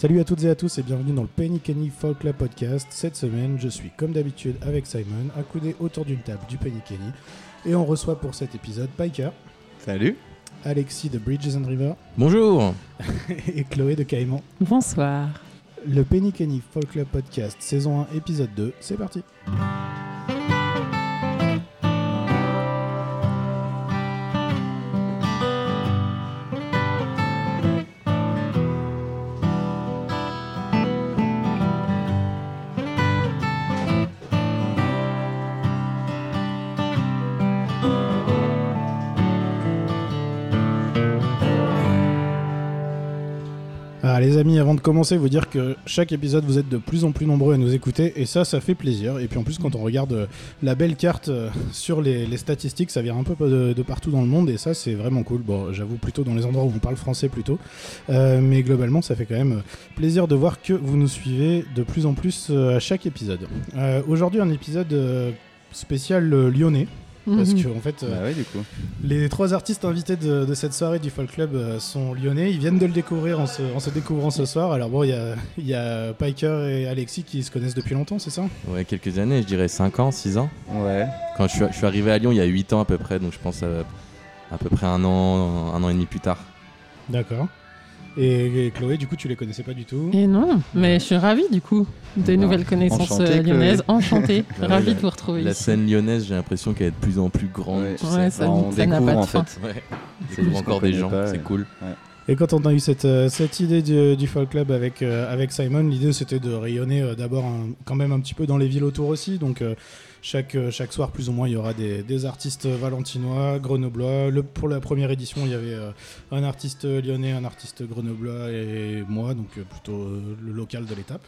Salut à toutes et à tous et bienvenue dans le Penny Kenny Folk Club Podcast. Cette semaine, je suis comme d'habitude avec Simon, accoudé autour d'une table du Penny Kenny. Et on reçoit pour cet épisode Piker, Salut. Alexis de Bridges and River Bonjour et Chloé de Caïman. Bonsoir. Le Penny Kenny Folk Club Podcast, saison 1, épisode 2, c'est parti. De commencer, vous dire que chaque épisode, vous êtes de plus en plus nombreux à nous écouter et ça, ça fait plaisir. Et puis en plus, quand on regarde euh, la belle carte euh, sur les, statistiques, ça vient un peu de, partout dans le monde et ça, c'est vraiment cool. Bon, j'avoue plutôt dans les endroits où on parle français plutôt, Euh, mais globalement, ça fait quand même plaisir de voir que vous nous suivez de plus en plus à chaque épisode. Aujourd'hui, un épisode spécial lyonnais. Parce Mhm. que en fait, euh, Bah ouais, du coup. les trois artistes invités de, de cette soirée du Folk Club euh, sont lyonnais. Ils viennent de le découvrir en se, en se découvrant ce soir. Alors bon, il y a, il y a Piker et Alexis qui se connaissent depuis longtemps, c'est ça? Ouais, quelques années, je dirais 5 ans, 6 ans. Ouais. Quand je suis, je suis arrivé à Lyon, il y a 8 ans à peu près, donc je pense à, à peu près un an, un an et demi plus tard. D'accord. Et, et Chloé, du coup, tu les connaissais pas du tout Et non, mais je suis ravie du coup des Bah, nouvelles connaissances enchanté, euh, Chloé. lyonnaises. Enchantée, ravie de vous retrouver La ici. scène lyonnaise, j'ai l'impression qu'elle est de plus en plus grande. Ouais. Ouais, ça, on ça n'a découvre pas de en fin. fait. Ouais. C'est encore des gens, c'est cool. Et quand on a eu cette, euh, cette idée du, du Folk Club avec, euh, avec Simon, l'idée c'était de rayonner euh, d'abord quand même un petit peu dans les villes autour aussi. Donc euh, chaque, euh, chaque soir, plus ou moins, il y aura des, artistes valentinois, grenoblois. Pour la première édition, il y avait euh, un artiste lyonnais, un artiste grenoblois et moi, donc euh, plutôt euh, le local de l'étape.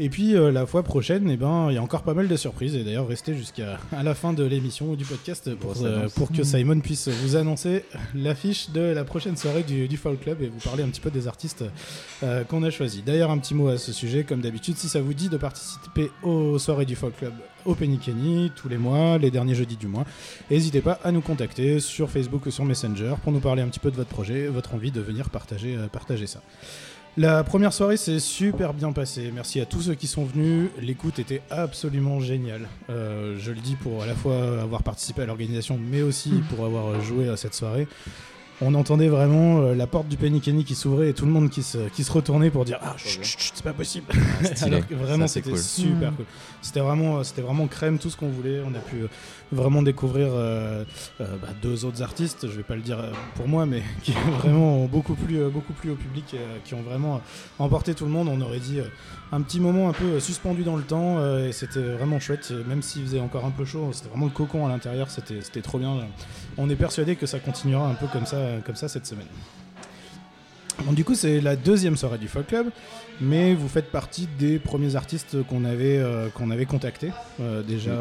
Et puis euh, la fois prochaine, eh ben, il y a encore pas mal de surprises. Et d'ailleurs, restez jusqu'à à la fin de l'émission ou du podcast pour, euh, pour que Simon puisse vous annoncer l'affiche de la prochaine soirée du, du Folk Club et vous parler un petit peu des artistes euh, qu'on a choisis. D'ailleurs, un petit mot à ce sujet, comme d'habitude, si ça vous dit de participer aux soirées du Folk Club au Penny Kenny tous les mois, les derniers jeudis du mois, n'hésitez pas à nous contacter sur Facebook ou sur Messenger pour nous parler un petit peu de votre projet, votre envie de venir partager, partager ça. La première soirée s'est super bien passée. Merci à tous ceux qui sont venus. L'écoute était absolument géniale. Euh, je le dis pour à la fois avoir participé à l'organisation, mais aussi pour avoir joué à cette soirée. On entendait vraiment euh, la porte du Penny Kenny qui s'ouvrait et tout le monde qui se, qui se retournait pour dire Ah, chut, chut, chut, c'est pas possible. stylé. Alors que vraiment, c'était cool. super Mm. cool. C'était vraiment, euh, c'était vraiment crème, tout ce qu'on voulait. On a pu vraiment découvrir euh, euh, bah, deux autres artistes, je vais pas le dire euh, pour moi, mais qui vraiment ont beaucoup plus, beaucoup plus au public, qui ont vraiment emporté tout le monde. On aurait dit un petit moment un peu suspendu dans le temps, et c'était vraiment chouette. Et Même s'il faisait encore un peu chaud, c'était vraiment le cocon à l'intérieur. C'était, c'était trop bien. On est persuadé que ça continuera un peu comme ça, comme ça cette semaine. Bon, du coup, c'est la deuxième soirée du Folk Club, mais vous faites partie des premiers artistes qu'on avait, euh, qu'on avait contactés euh, déjà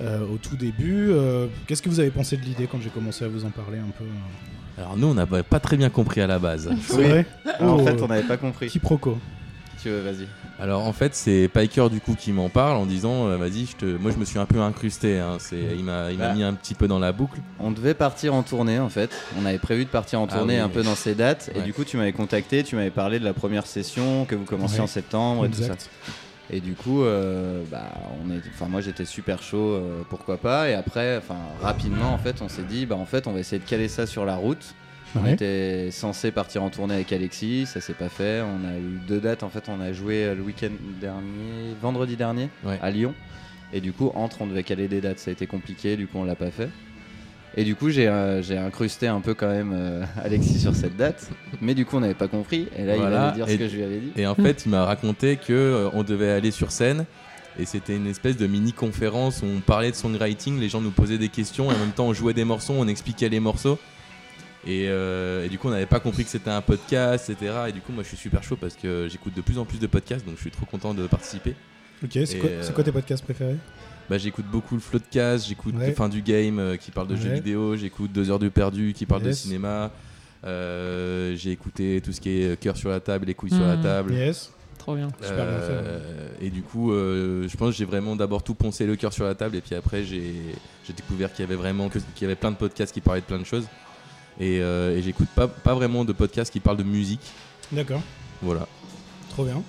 euh, au tout début. Euh, Qu'est-ce que vous avez pensé de l'idée quand j'ai commencé à vous en parler un peu Alors nous, on n'a pas très bien compris à la base. C'est Oui. vrai Oh, en fait, on n'avait pas compris. Quiproquo. Tu veux, vas-y. Alors en fait, c'est Piker du coup qui m'en parle en disant, euh, vas-y, je te... moi je me suis un peu incrusté. hein. C'est, il m'a, il m'a Bah. mis un petit peu dans la boucle. On devait partir en tournée en fait. On avait prévu de partir en Ah tournée oui. un peu dans ces dates. Et du coup, tu m'avais contacté, tu m'avais parlé de la première session que vous commenciez Ouais. en septembre et tout ça. Et du coup, euh, bah, on est, enfin, moi j'étais super chaud, euh, pourquoi pas. Et après, enfin, rapidement, en fait, on s'est dit, bah, en fait, on va essayer de caler ça sur la route. On Ouais. était censé partir en tournée avec Alexis, ça s'est pas fait. On a eu deux dates, en fait, on a joué le week-end dernier, vendredi dernier, Ouais. à Lyon. Et du coup, entre, on devait caler des dates, ça a été compliqué, du coup, on l'a pas fait. Et du coup, j'ai euh, incrusté un peu quand même euh, Alexis sur cette date. Mais du coup, on n'avait pas compris. Et là, il Voilà. allait dire ce que je lui avais dit. Et en fait, il m'a raconté que euh, on devait aller sur scène. Et c'était une espèce de mini conférence où on parlait de songwriting, les gens nous posaient des questions et en même temps on jouait des morceaux, on expliquait les morceaux. Et, euh, et du coup, on n'avait pas compris que c'était un podcast, etc. Et du coup, moi je suis super chaud parce que j'écoute de plus en plus de podcasts, donc je suis trop content de participer. Ok, c'est quoi, euh, tes podcasts préférés? Bah, j'écoute beaucoup le Floodcast, j'écoute Ouais. Fin du Game euh, qui parle de jeux vidéo, j'écoute Deux heures de perdu qui parle de cinéma. Euh, j'ai écouté tout ce qui est cœur sur la table, les couilles sur la Mhm. table. Yes. Trop bien. Super bien fait, Euh, Et du coup, euh, je pense que j'ai vraiment d'abord tout poncé le cœur sur la table et puis après j'ai découvert qu'il y avait vraiment qu'il y avait plein de podcasts qui parlaient de plein de choses. Et, euh, et j'écoute pas, pas vraiment de podcasts qui parlent de musique. D'accord. Voilà. Trop bien.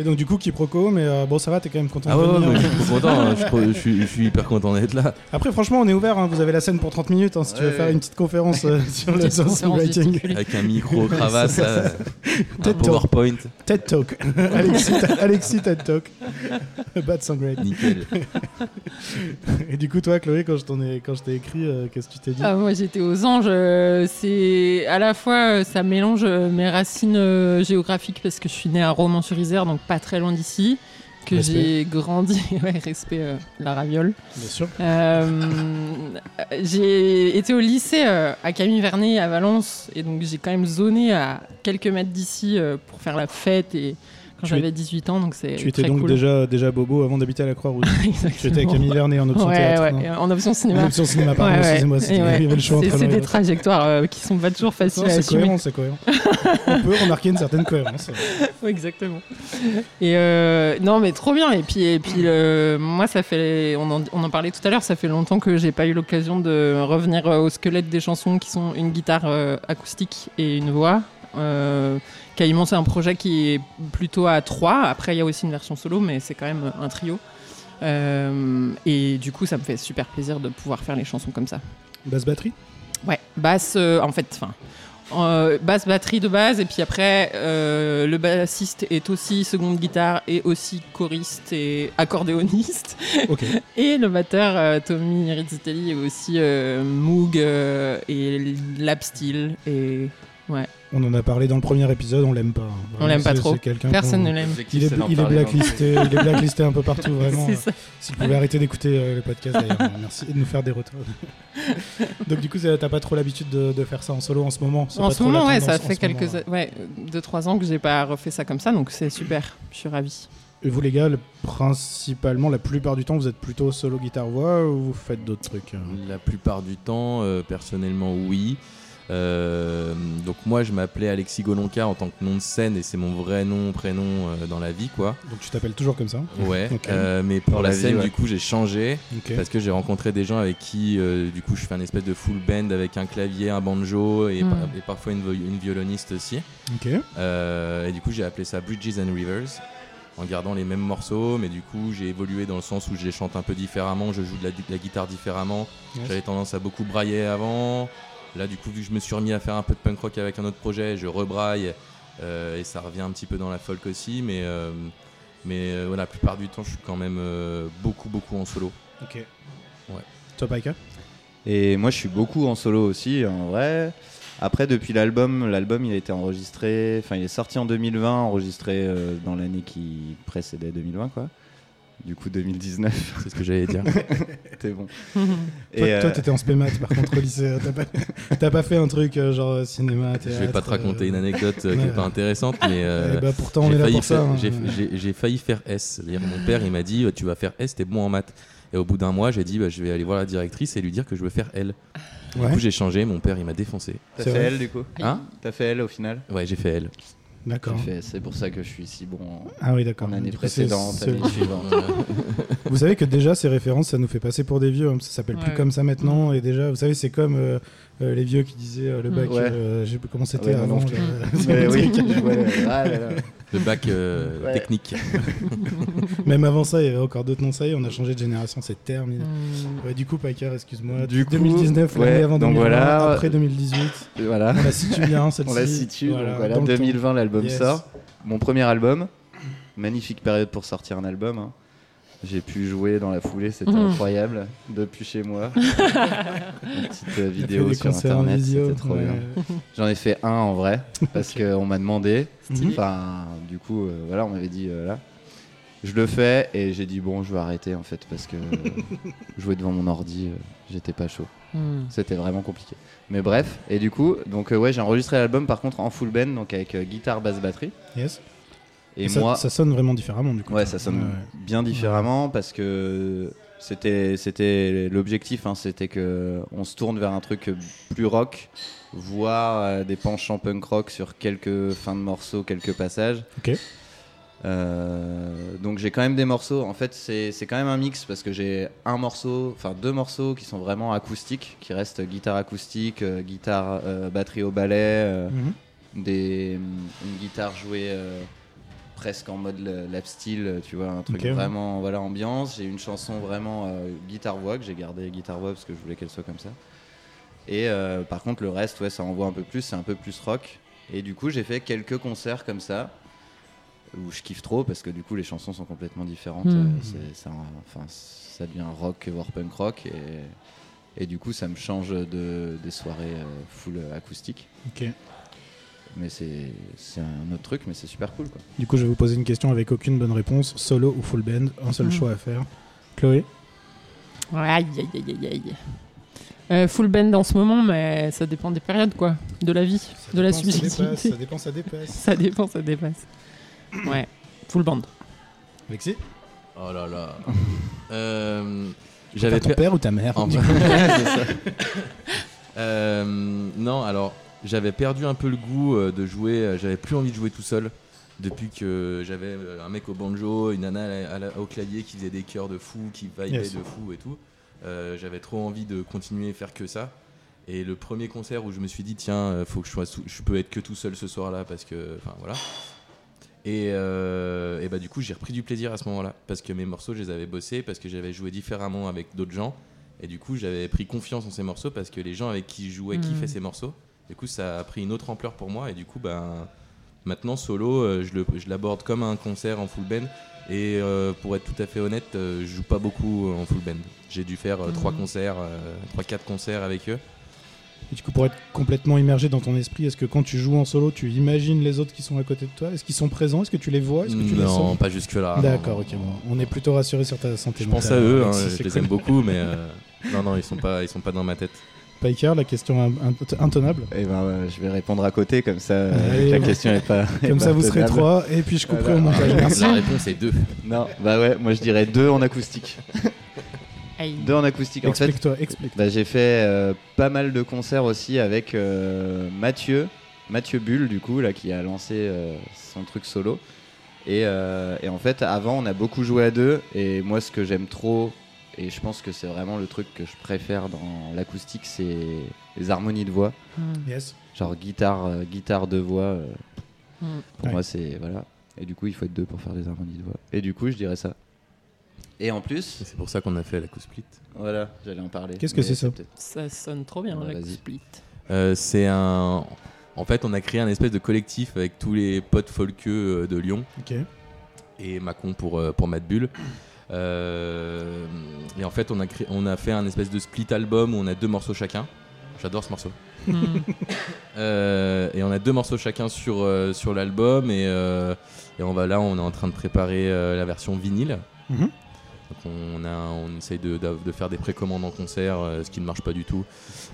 Et donc du coup, quiproquo, mais euh, bon, ça va, t'es quand même content Ah de ouais, ouais, venir. mais je suis trop content, hein. je, suis- je suis, je suis hyper content d'être là. Après, franchement, on est ouvert. hein. Vous avez la scène pour 30 minutes hein, si tu veux Ouais, faire une petite conférence euh, sur le songwriting. Avec un micro, cravate, ça, un Talk. PowerPoint, TED Talk. Alexis, Alexis TED Talk. Bad songwriting. nickel. Et du coup, toi, Chloé, quand je t'en ai, quand je t'ai écrit, euh, qu'est-ce que tu t'es dit? Ah, moi j'étais aux anges. euh, c'est à la fois euh, ça mélange mes racines euh, géographiques parce que je suis née à Romans-sur-Isère, donc pas très loin d'ici, que j'ai grandi. ouais, respect euh, la raviole. Bien sûr. Euh, j'ai été au lycée euh, à Camille Vernet à Valence et donc j'ai quand même zoné à quelques mètres d'ici pour faire la fête et quand Tu es- j'avais 18 ans donc c'est Tu étais très donc cool. déjà, déjà bobo avant d'habiter à la Croix-Rouge. tu étais avec. Camille Vernet en option Ouais, théâtre. ouais, en option En cinéma. option cinéma, pardon, excusez-moi, C'est c'est des trajectoires euh, qui sont pas toujours faciles Non, à c'est assumer. cohérent, c'est cohérent. On peut remarquer une certaine cohérence. Exactement. Et euh, non, mais trop bien. Et puis, et puis le- moi, ça fait, on en, on en parlait tout à l'heure, ça fait longtemps que j'ai pas eu l'occasion de revenir euh, au squelette des chansons qui sont une guitare euh, acoustique et une voix. Euh, Caïman, c'est un projet qui est plutôt à trois. Après, il y a aussi une version solo, mais c'est quand même un trio. Euh, et du coup, ça me fait super plaisir de pouvoir faire les chansons comme ça. Basse batterie? Ouais, basse, euh, en fait, enfin, euh, basse batterie de base, et puis après, euh, le bassiste est aussi seconde guitare et aussi choriste et accordéoniste. Ok. Et le batteur, euh, Tommy Rizzitelli, est aussi Moog et lap steel. Et On en a parlé dans le premier épisode, on l'aime pas. hein. On l'aime pas trop. personne qu'on- ne l'aime. Il est, il est blacklisté, il est blacklisté un peu partout, vraiment. C'est ça. S'il pouvait arrêter d'écouter euh, le podcast d'ailleurs, merci et de nous faire des retours. Donc du coup, t'as pas trop l'habitude de, de faire ça en solo en ce moment? C'est En pas ce moment, ouais, ça fait quelques, moment, ouais, deux trois ans que j'ai pas refait ça comme ça, donc c'est super. Je suis ravie. Et vous les gars, le- principalement, la plupart du temps, vous êtes plutôt solo guitare-voix ou vous faites d'autres trucs? La plupart du temps, euh, personnellement, oui. Euh, donc moi, je m'appelais Alexis Golonka en tant que nom de scène et c'est mon vrai nom, prénom euh, dans la vie, quoi. Donc tu t'appelles toujours comme ça? Ouais. Euh, mais pour Dans la, la vie, scène, ouais. du coup, j'ai changé parce que j'ai rencontré des gens avec qui, euh, du coup, je fais un espèce de full band avec un clavier, un banjo et, Mm. par- et parfois une, violoniste aussi. Ok. Euh, et du coup, j'ai appelé ça Bridges and Rivers en gardant les mêmes morceaux, mais du coup, j'ai évolué dans le sens où je les chante un peu différemment, je joue de la, de la guitare différemment. Yes. J'avais tendance à beaucoup brailler avant. Là, du coup, vu que je me suis remis à faire un peu de punk rock avec un autre projet, je rebraille euh, et ça revient un petit peu dans la folk aussi. Mais, euh, mais euh, voilà, la plupart du temps, je suis quand même euh, beaucoup, beaucoup en solo. Ok. Ouais. Toi, Paika? Et moi, je suis beaucoup en solo aussi, en vrai. Après, depuis l'album, l'album il a été enregistré, enfin il est sorti en 2020, enregistré euh, dans l'année qui précédait 2020, quoi. Du coup, 2019, C'est ce que j'allais dire. c'était bon. Toi, Et, toi, euh, t'étais en spémat par contre au lycée. T'as pas, t'as pas fait un truc euh, genre cinéma, je vais pas te raconter euh, une anecdote euh, qui est pas intéressante, mais euh, eh bah, pourtant, on j'ai est là failli pour ça. faire- hein. j'ai- j'ai- j'ai failli faire S. C'est-à-dire, mon père, il m'a dit Tu vas faire S, t'es bon en maths. Et au bout d'un mois, j'ai dit bah, Je vais aller voir la directrice et lui dire que je veux faire L. Du coup, j'ai changé. Mon père, il m'a défoncé. T'as C'est fait vrai. elle, du coup Hein T'as fait elle au final Ouais, j'ai fait L. d'accord. C'est pour ça que je suis si bon en, Ah oui, d'accord. en année précédente, année suivante. Vous savez que déjà ces références, ça nous fait passer pour des vieux. hein. Ça s'appelle plus Ouais. comme ça maintenant. Et déjà, vous savez, c'est comme euh, euh, les vieux qui disaient euh, le bac. Ouais. euh, je sais plus comment c'était Ouais, moi avant. non plus. Mais oui, ouais, ah là là. Le bac euh, Ouais. technique. Même avant ça, il y avait encore d'autres noms. Ça y est, on a changé de génération. C'est terminé. Ouais, du coup, Packer, excuse-moi. Du coup, 2019, l'année ouais, avant donc 2020, voilà. après 2018. Voilà. On la situe bien, celle-ci. On la situe, Voilà, donc voilà, dans le temps. 2020 l'album Yes. sort. Mon premier album, magnifique période pour sortir un album. hein. J'ai pu jouer dans la foulée, c'était Mhm. incroyable, depuis chez moi. Une petite euh, vidéo sur internet, c'était trop ouais. bien. J'en ai fait un en vrai, parce qu'on m'a demandé. Enfin, du coup, euh, voilà, on m'avait dit, euh, là. Je le fais et j'ai dit, bon, je vais arrêter en fait, parce que jouer devant mon ordi, euh, j'étais pas chaud. Hmm. C'était vraiment compliqué. Mais bref, et du coup, donc euh, ouais, j'ai enregistré l'album par contre en full band, donc avec euh, guitare, basse, batterie. Yes. Et ça, moi, ça sonne vraiment différemment du coup. ouais, ça sonne Ouais, bien différemment parce que c'était c'était l'objectif, hein, c'était que on se tourne vers un truc plus rock, voire euh, des penchants punk rock sur quelques fins de morceaux, quelques passages. Ok. Euh, donc j'ai quand même des morceaux. En fait, c'est quand même un mix parce que j'ai un morceau, enfin deux morceaux qui sont vraiment acoustiques, qui restent guitare acoustique, euh, guitare, euh, batterie au ballet, Mhm. des, une guitare jouée presque en mode la- lap style, tu vois, un truc vraiment voilà ambiance. J'ai une chanson vraiment euh, guitare voix que j'ai gardé guitare voix parce que je voulais qu'elle soit comme ça. Et euh, par contre le reste, ouais, ça envoie un peu plus, c'est un peu plus rock. Et du coup j'ai fait quelques concerts comme ça où je kiffe trop parce que du coup les chansons sont complètement différentes. Mhm. Euh, un- enfin, ça devient rock voire punk rock et, et du coup ça me change de, des soirées euh, full acoustique. Ok. Mais c'est un autre truc, mais c'est super cool quoi. Du coup, je vais vous poser une question avec aucune bonne réponse. Solo ou full band Un seul Mm. choix à faire. Chloé Aïe, aïe, aïe, aïe, aïe. Euh, full band en ce moment, mais ça dépend des périodes, quoi. De la vie, Ça de la dépend, ça dépasse, subjectivité. Ça dépend, ça dépasse. Ça dépend, ça dépasse. Ouais, full band. Alexis? Oh là là. Euh, T'as J'avais ton père ou ta mère en- Du coup, C'est ça. Euh, non, alors j'avais perdu un peu le goût euh, de jouer. euh, J'avais plus envie de jouer tout seul depuis que j'avais euh, un mec au banjo, une nana à la- au clavier qui faisait des chœurs de fou, qui vibait Yes. de fou et tout. Euh, j'avais trop envie de continuer à faire que ça. Et le premier concert où je me suis dit tiens, faut que je sois, je peux être que tout seul ce soir-là parce que, enfin voilà. Et, euh, et bah du coup j'ai repris du plaisir à ce moment-là parce que mes morceaux je les avais bossés, parce que j'avais joué différemment avec d'autres gens. Et du coup, j'avais pris confiance en ces morceaux parce que les gens avec qui je jouais Mm. kiffaient ces morceaux. Du coup, ça a pris une autre ampleur pour moi. Et du coup, ben, maintenant, solo, euh, je le- je l'aborde comme un concert en full band. Et euh, pour être tout à fait honnête, euh, je joue pas beaucoup en full band. J'ai dû faire euh, Mm. trois concerts, euh, trois, quatre concerts avec eux. Et du coup, pour être complètement immergé dans ton esprit, est-ce que quand tu joues en solo, tu imagines les autres qui sont à côté de toi? Est-ce qu'ils sont présents? Est-ce que tu les vois? Est-ce que tu les non, pas jusque-là. D'accord, ok. Bon, on est plutôt rassuré sur ta santé Je pense à eux, hein, c'est je les cool. aime beaucoup, mais euh, non, non, ils sont pas, ils sont pas dans ma tête. Piker, la question in- in- intenable. Et ben euh, je vais répondre à côté comme ça euh, Allez, la question est pas. est Comme pas ça, vous serez trois, et puis je couperai Voilà. au montage. Merci. La réponse est deux. Non, bah ouais, moi je dirais deux en acoustique. Deux en acoustique. En fait, Explique-toi, explique. bah, j'ai fait euh, pas mal de concerts aussi avec euh, Mathieu, Mathieu Bull du coup là qui a lancé euh, son truc solo. Et, euh, et en fait, avant, on a beaucoup joué à deux. Et moi, ce que j'aime trop, et je pense que c'est vraiment le truc que je préfère dans l'acoustique, c'est les harmonies de voix. Mm. Yes. Genre guitare, euh, guitare de voix. euh, Mm. pour Ouais. moi, c'est voilà. Et du coup, il faut être deux pour faire des harmonies de voix. Et du coup, je dirais ça. Et en plus, C'est pour ça qu'on a fait la split. voilà, j'allais en parler. Qu'est-ce que c'est ça Ça sonne trop bien, Ouais, la split. Euh, c'est un. En fait, on a créé un espèce de collectif avec tous les potes folkeux de Lyon Ok. et Macon pour, euh, pour Mad Bull. Euh, et en fait, on a, créé, on a fait un espèce de split album où on a deux morceaux chacun. J'adore ce morceau. Mm. Euh, et on a deux morceaux chacun sur, euh, sur l'album. Et, euh, et on va là, on est en train de préparer euh, la version vinyle. Mhm. Donc on, a, on essaye de, de- de faire des précommandes en concert, euh, ce qui ne marche pas du tout.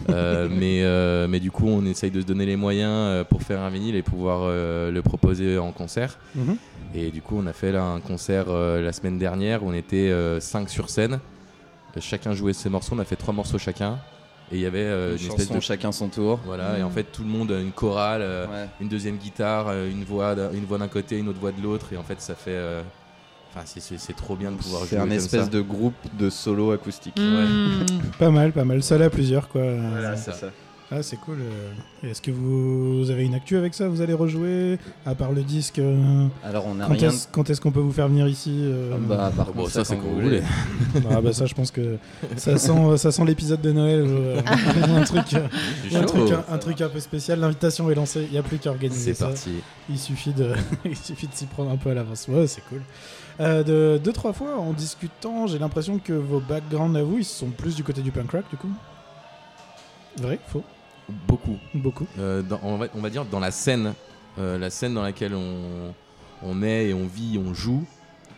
Euh, mais, euh, mais du coup, on essaye de se donner les moyens euh, pour faire un vinyle et pouvoir euh, le proposer en concert. Mhm. Et du coup, on a fait là un concert euh, la semaine dernière où on était 5 sur scène. Chacun jouait ses morceaux, on a fait trois morceaux chacun. Et il y avait euh, Une une espèce de. chacun son tour. Voilà, et en fait, tout le monde, une chorale, euh, Ouais. une deuxième guitare, une voix d'un une voix d'un côté, une autre voix de l'autre. Et en fait, ça fait. Enfin, c'est- c'est c'est trop bien de pouvoir jouer. C'est un comme espèce ça. de groupe de solo acoustique. Mm. Pas mal, pas mal. Seul à plusieurs, quoi. Voilà, c'est ça. Ah, c'est cool. euh. Est-ce que vous avez une actu avec ça? Vous allez rejouer? À part le disque euh, Alors, on a Quand rien. est-ce quand est-ce qu'on peut vous faire venir ici euh, Bah, par Bon, contre, ça, c'est quand vous voulez. Ah bah ça je pense que ça sent, ça sent l'épisode de Noël, euh, un, truc, un, truc, un, un truc un peu spécial. L'invitation est lancée, il n'y a plus qu'à organiser C'est ça. parti. Il suffit de, il suffit de s'y prendre un peu à l'avance. Ouais, c'est cool. Euh, de, deux trois fois en discutant, j'ai l'impression que vos backgrounds à vous, ils sont plus du côté du punk rock du coup. Vrai, faux, Beaucoup. beaucoup. Euh, dans- on, va, on va dire dans la scène, euh, la scène dans laquelle on, on est et on vit, on joue.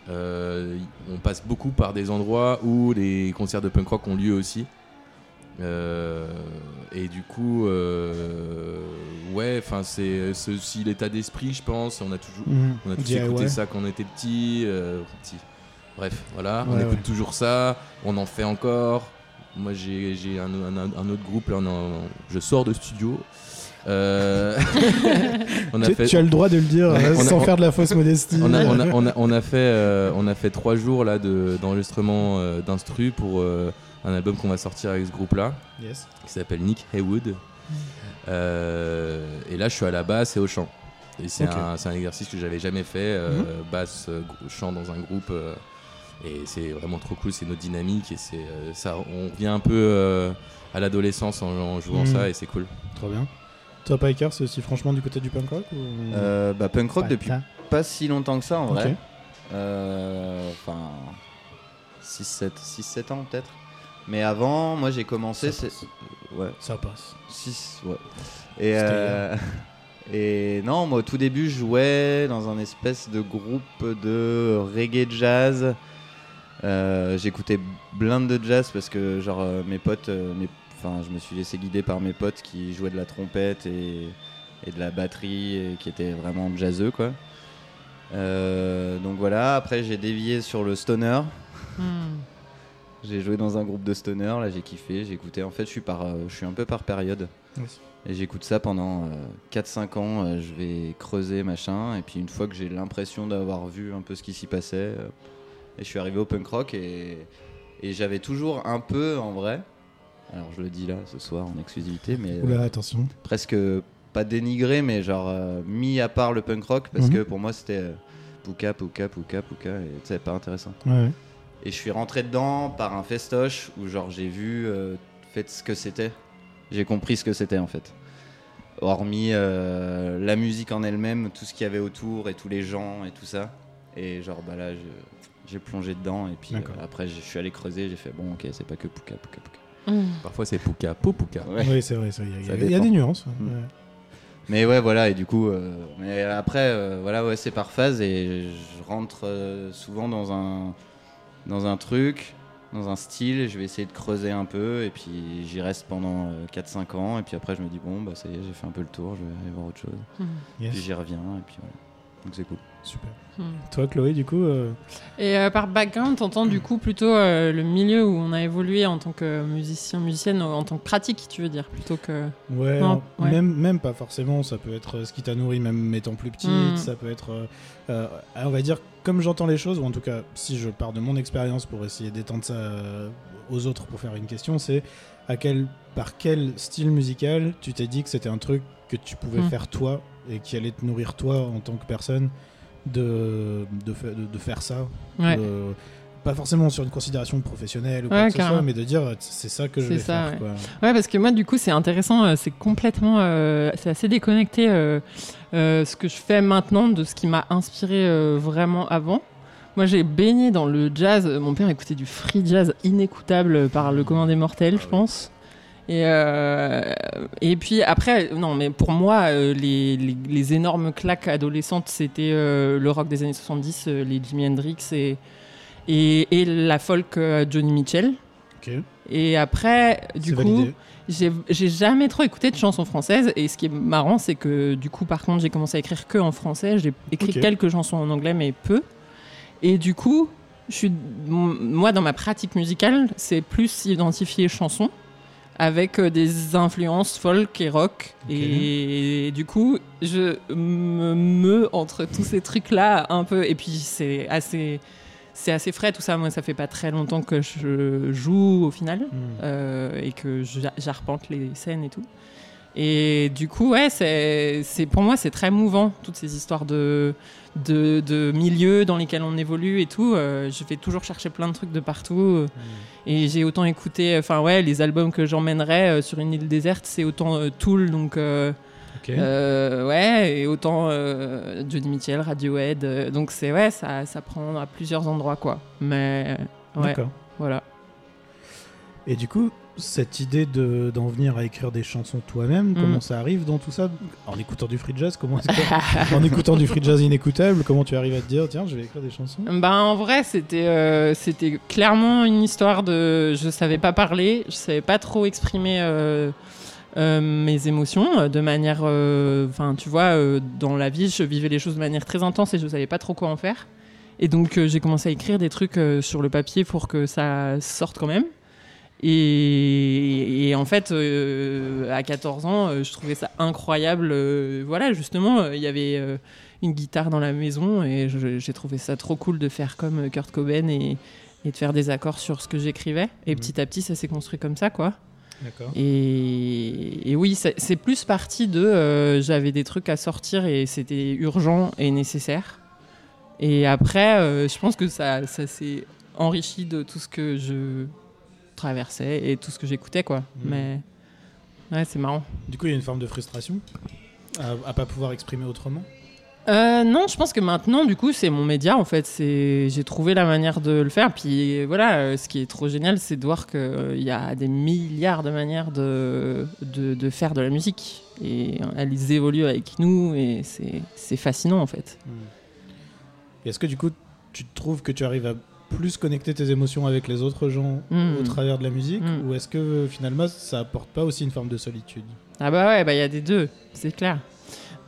on passe beaucoup par des endroits où les concerts de punk rock ont lieu aussi. Euh, et du coup, euh, ouais, enfin c'est aussi l'état d'esprit, je pense. On a toujours, Mhm. on a tous écouté ça quand on était petit. euh, petit. Bref, voilà, on écoute ouais. toujours ça, on en fait encore. Moi, j'ai un, un- un autre groupe, là, on en- je sors de studio. Euh, on a Tu, fait, tu as le droit de le dire on a- on a- sans faire de la fausse modestie. on a, on a- on a- on a fait, euh, on a fait trois jours là de- d'enregistrement euh, d'instru pour un album qu'on va sortir avec ce groupe-là, Yes. qui s'appelle Nick Haywood. Euh, et là, je suis à la basse et au chant. Et c'est un, exercice que j'avais jamais fait, euh, basse, euh, chant dans un groupe. euh, et c'est vraiment trop cool, c'est notre dynamique et c'est euh, ça. On revient un peu euh, à l'adolescence en, en jouant Mhm. ça et c'est cool. Trop bien. Toi, Piker, c'est aussi franchement du côté du punk rock ou... Euh, bah, punk rock Pas depuis pas si longtemps que ça en vrai. Euh, Enfin, 6-7 ans peut-être. Mais avant, moi j'ai commencé. Ça c'est- Ouais, Ça passe. 6, ouais. Et, euh, et non, moi au tout début, je jouais dans un espèce de groupe de reggae jazz. Euh, J'écoutais blinde de jazz parce que, genre, euh, mes potes, mes- enfin, je me suis laissé guider par mes potes qui jouaient de la trompette et, et de la batterie et qui étaient vraiment jazzeux, quoi. Euh, donc voilà, après j'ai dévié sur le stoner. Hmm. J'ai joué dans un groupe de stoner, là j'ai kiffé, j'ai écouté. En fait, je suis, par, euh, je suis un peu par période. Oui. Et j'écoute ça pendant 4-5 ans, euh, je vais creuser, machin. Et puis une fois que j'ai l'impression d'avoir vu un peu ce qui s'y passait, euh, et je suis arrivé au punk rock et, et j'avais toujours un peu, en vrai, alors je le dis là ce soir en exclusivité, mais euh, attention. presque pas dénigré, mais genre euh, mis à part le punk rock, parce Mhm. que pour moi c'était euh, Pouka, Pouka, Pouka, Pouka, et tu sais, pas intéressant. Ouais, ouais. Et je suis rentré dedans par un festoche où genre j'ai vu euh, fait ce que c'était. J'ai compris ce que c'était en fait. Hormis euh, la musique en elle-même, tout ce qu'il y avait autour et tous les gens et tout ça. Et genre bah là j'ai plongé dedans et puis euh, après je suis allé creuser, j'ai fait bon ok c'est pas que Pouka, Pouka, Pouka. Hmm. Parfois c'est Pouka, Po Pouka. Ouais. Oui, c'est vrai. Il y y, a- il y a dépend. des nuances. Mm. ouais. Mais ouais, voilà, et du coup, euh, mais après, euh, voilà, ouais, c'est par phase et je rentre euh, souvent dans un, dans un truc, dans un style, je vais essayer de creuser un peu, et puis j'y reste pendant euh, 4-5 ans, et puis après, je me dis, bon, bah ça y est, j'ai fait un peu le tour, je vais aller voir autre chose. Hmm. Yes. Puis j'y reviens, et puis voilà. Donc c'est cool. Super. Hmm. Toi, Chloé, du coup, euh, Et euh, par background, t'entends du coup plutôt euh, le milieu où on a évolué en tant que musicien, musicienne, en tant que pratique, tu veux dire, plutôt que. ouais, Non, alors, ouais. Même, même pas forcément. Ça peut être euh, ce qui t'a nourri, même étant plus petite. Mm. Ça peut être, euh, euh, on va dire, comme j'entends les choses, ou en tout cas, si je pars de mon expérience pour essayer d'étendre ça euh, aux autres pour faire une question, c'est à quel, par quel style musical tu t'es dit que c'était un truc que tu pouvais Mm. faire toi et qui allait te nourrir toi en tant que personne de, de, fa- de- de faire ça Ouais. Pas forcément sur une considération professionnelle ou quoi Ouais, que ce soit, mais de dire c'est ça que je vais ça, faire. ouais. quoi. Ouais, parce que moi, du coup, c'est intéressant. euh, c'est complètement. euh, c'est assez déconnecté euh, euh, ce que je fais maintenant de ce qui m'a inspiré euh, vraiment avant. Moi, j'ai baigné dans le jazz. Mon père écoutait du free jazz inécoutable par le commun des mortels, je pense. Et, euh, et puis après, non, mais pour moi, euh, les, les- les énormes claques adolescentes, c'était euh, le rock des années 70, euh, les Jimi Hendrix et, et, et la folk euh, Johnny Mitchell. Ok, Et après, du coup, j'ai jamais trop écouté de chansons françaises. Et ce qui est marrant c'est que du coup par contre j'ai commencé à écrire que en français. J'ai écrit quelques chansons en anglais mais peu. Et du coup je suis moi dans ma pratique musicale c'est plus identifier chansons avec euh, des influences folk et rock. Et, du coup je me meus entre tous ces trucs là un peu. Et puis c'est assez c'est assez frais tout ça moi ça fait pas très longtemps que je joue au final Hmm. euh, et que j'a- j'arpente les scènes et tout. Et du coup, ouais, c'est, pour moi c'est très mouvant toutes ces histoires de de, de milieux dans lesquels on évolue et tout. Euh, je vais toujours chercher plein de trucs de partout et j'ai autant écouté, enfin ouais, les albums que j'emmènerais euh, sur une île déserte, c'est autant Tool donc. Euh, euh, ouais, et autant euh, Johnny Mitchell, Radiohead, euh, donc c'est ouais, ça, ça prend à plusieurs endroits quoi. Mais ouais, D'accord. voilà. Et du coup, cette idée de d'en venir à écrire des chansons toi-même, Mm. comment ça arrive dans tout ça? En écoutant du free jazz, comment que- En écoutant du free jazz inécoutable, comment tu arrives à te dire tiens, je vais écrire des chansons? Ben, en vrai, c'était euh, c'était clairement une histoire de. Je savais pas parler, je savais pas trop exprimer euh, euh, mes émotions euh, de manière. euh, Enfin, tu vois, dans la vie, je vivais les choses de manière très intense et je savais pas trop quoi en faire. Et donc, j'ai commencé à écrire des trucs sur le papier pour que ça sorte quand même. Et, et en fait, euh, à 14 ans, euh, je trouvais ça incroyable. euh, voilà, justement, il y avait une guitare dans la maison et j'ai trouvé ça trop cool de faire comme Kurt Cobain et, et de faire des accords sur ce que j'écrivais. Et Mhm. petit à petit, ça s'est construit comme ça, quoi. Et, et oui, c'est plus parti de euh, j'avais des trucs à sortir et c'était urgent et nécessaire. Et après, euh, je pense que ça, ça s'est enrichi de tout ce que je traversais et tout ce que j'écoutais, quoi. Mhm. Mais ouais, c'est marrant. Du coup, il y a une forme de frustration à, à pas pouvoir exprimer autrement? Euh, non, je pense que maintenant, du coup, c'est mon média en fait. C'est, j'ai trouvé la manière de le faire. Puis voilà, euh, ce qui est trop génial, c'est de voir qu'il y a des milliards de manières de, de, de faire de la musique. Et elles évoluent avec nous et c'est, fascinant en fait. Et Est-ce que du coup, tu trouves que tu arrives à plus connecter tes émotions avec les autres gens Mm. au travers de la musique Mm. ou est-ce que finalement ça apporte pas aussi une forme de solitude? Ah bah ouais, bah il y a des deux, c'est clair.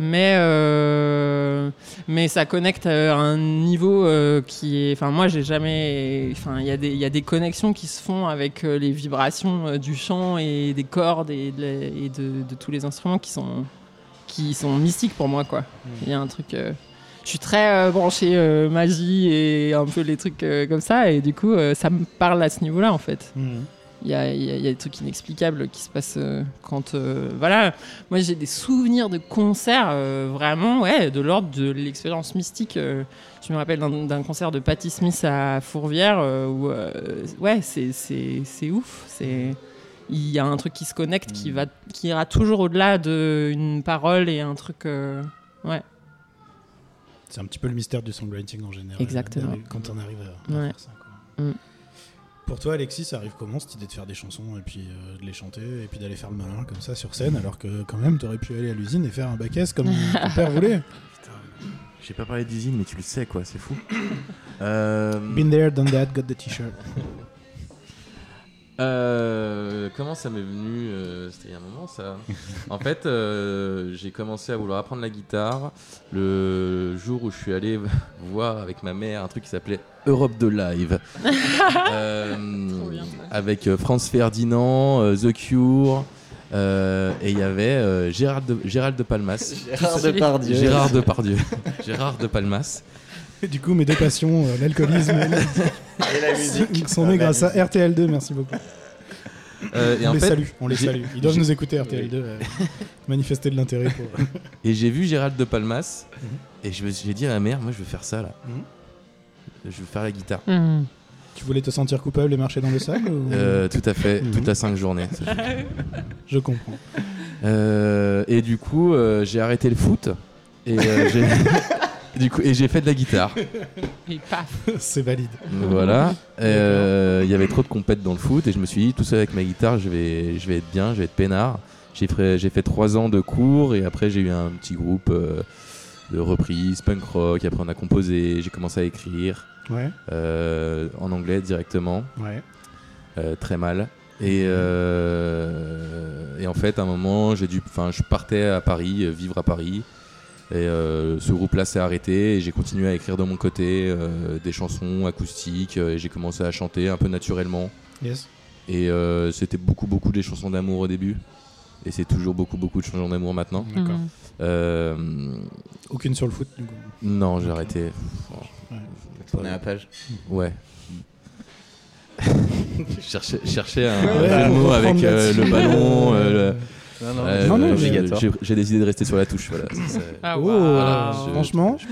Mais, euh, mais ça connecte à un niveau euh, qui est. Enfin, moi, j'ai jamais. Enfin, il y, a des- il y a des connexions qui se font avec euh, les vibrations euh, du chant et des cordes et, de, la- et de, de tous les instruments qui sont, qui sont mystiques pour moi, quoi. Il y a un truc. euh, je suis très euh, branché euh, magie et un peu les trucs euh, comme ça, et du coup, euh, ça me parle à ce niveau-là, en fait. Il y a, y y des trucs inexplicables qui se passent euh, quand. euh, voilà, moi j'ai des souvenirs de concerts euh, vraiment, ouais, de l'ordre de l'expérience mystique. euh, je me rappelle d'un concert de Patti Smith à Fourvière où, ouais, c'est- c'est c'est ouf. C'est. Il y a un truc qui se connecte qui, va, qui ira toujours au-delà d'une parole et un truc. ouais. C'est un petit peu le mystère du songwriting en général. Exactement. Quand on arrive à, à Ouais. faire ça. quoi. Mm. Pour toi, Alexis, ça arrive comment cette idée de faire des chansons et puis euh, de les chanter et puis d'aller faire le malin comme ça sur scène alors que quand même t'aurais pu aller à l'usine et faire un bac S comme ton père voulait? J'ai pas parlé d'usine, mais tu le sais, quoi, c'est fou. Euh, Been there, done that, got the t-shirt. Euh, comment ça m'est venu euh, C'était il y a un moment ça? En fait, euh, j'ai commencé à vouloir apprendre la guitare le jour où je suis allé voir avec ma mère un truc qui s'appelait Europe de Live. Euh, avec euh, Franz Ferdinand, euh, The Cure, euh, et il y avait euh, Gérald, de, Gérald de Palmas. Gérard Depardieu. Gérard Depardieu. Gérard de Palmas. Et du coup, mes deux passions, euh, l'alcoolisme et la Et la musique. sont nées grâce à RTL2, merci beaucoup. Euh, et on en les fait, salue, on les salue. Ils doivent nous écouter RTL2, euh, manifester de l'intérêt pour. Et j'ai vu Gérald de Palmas Mhm. et je me suis dit à ma mère, moi je veux faire ça là. Mhm. Je veux faire la guitare. Hmm. tu voulais te sentir coupable et marcher dans le ou- Euh, tout à fait, Mhm. toute la cinq journées. Je comprends. Euh, et du coup, euh, j'ai arrêté le foot et euh, j'ai du coup et j'ai fait de la guitare. Et paf. C'est valide. voilà. Euh, Il y avait trop de compètes dans le foot et je me suis dit tout seul avec ma guitare, je vais je vais être bien, je vais être peinard. J'ai fait j'ai fait trois ans de cours et après j'ai eu un petit groupe euh, de reprises punk rock. Après on a composé, j'ai commencé à écrire Ouais, euh, en anglais directement. ouais. Euh, très mal. Et, euh, et en fait, à un moment, j'ai dû, enfin, je partais à Paris, vivre à Paris. Et euh, ce groupe-là s'est arrêté et j'ai continué à écrire de mon côté euh, des chansons acoustiques euh, et j'ai commencé à chanter un peu naturellement. Yes. Et euh, c'était beaucoup, beaucoup des chansons d'amour au début. Et c'est toujours beaucoup, beaucoup de chansons d'amour maintenant. D'accord. Euh, Aucune sur le foot, du coup. non, j'ai arrêté. Tourner la page. Ouais. Je cherchais, je cherchais un Ouais, reprendre avec euh, le ballon. euh, le- Non, non, Euh, Non, j'ai- décidé de rester sur la touche. Voilà, Ah, Oh, waouh. Voilà, je- franchement, je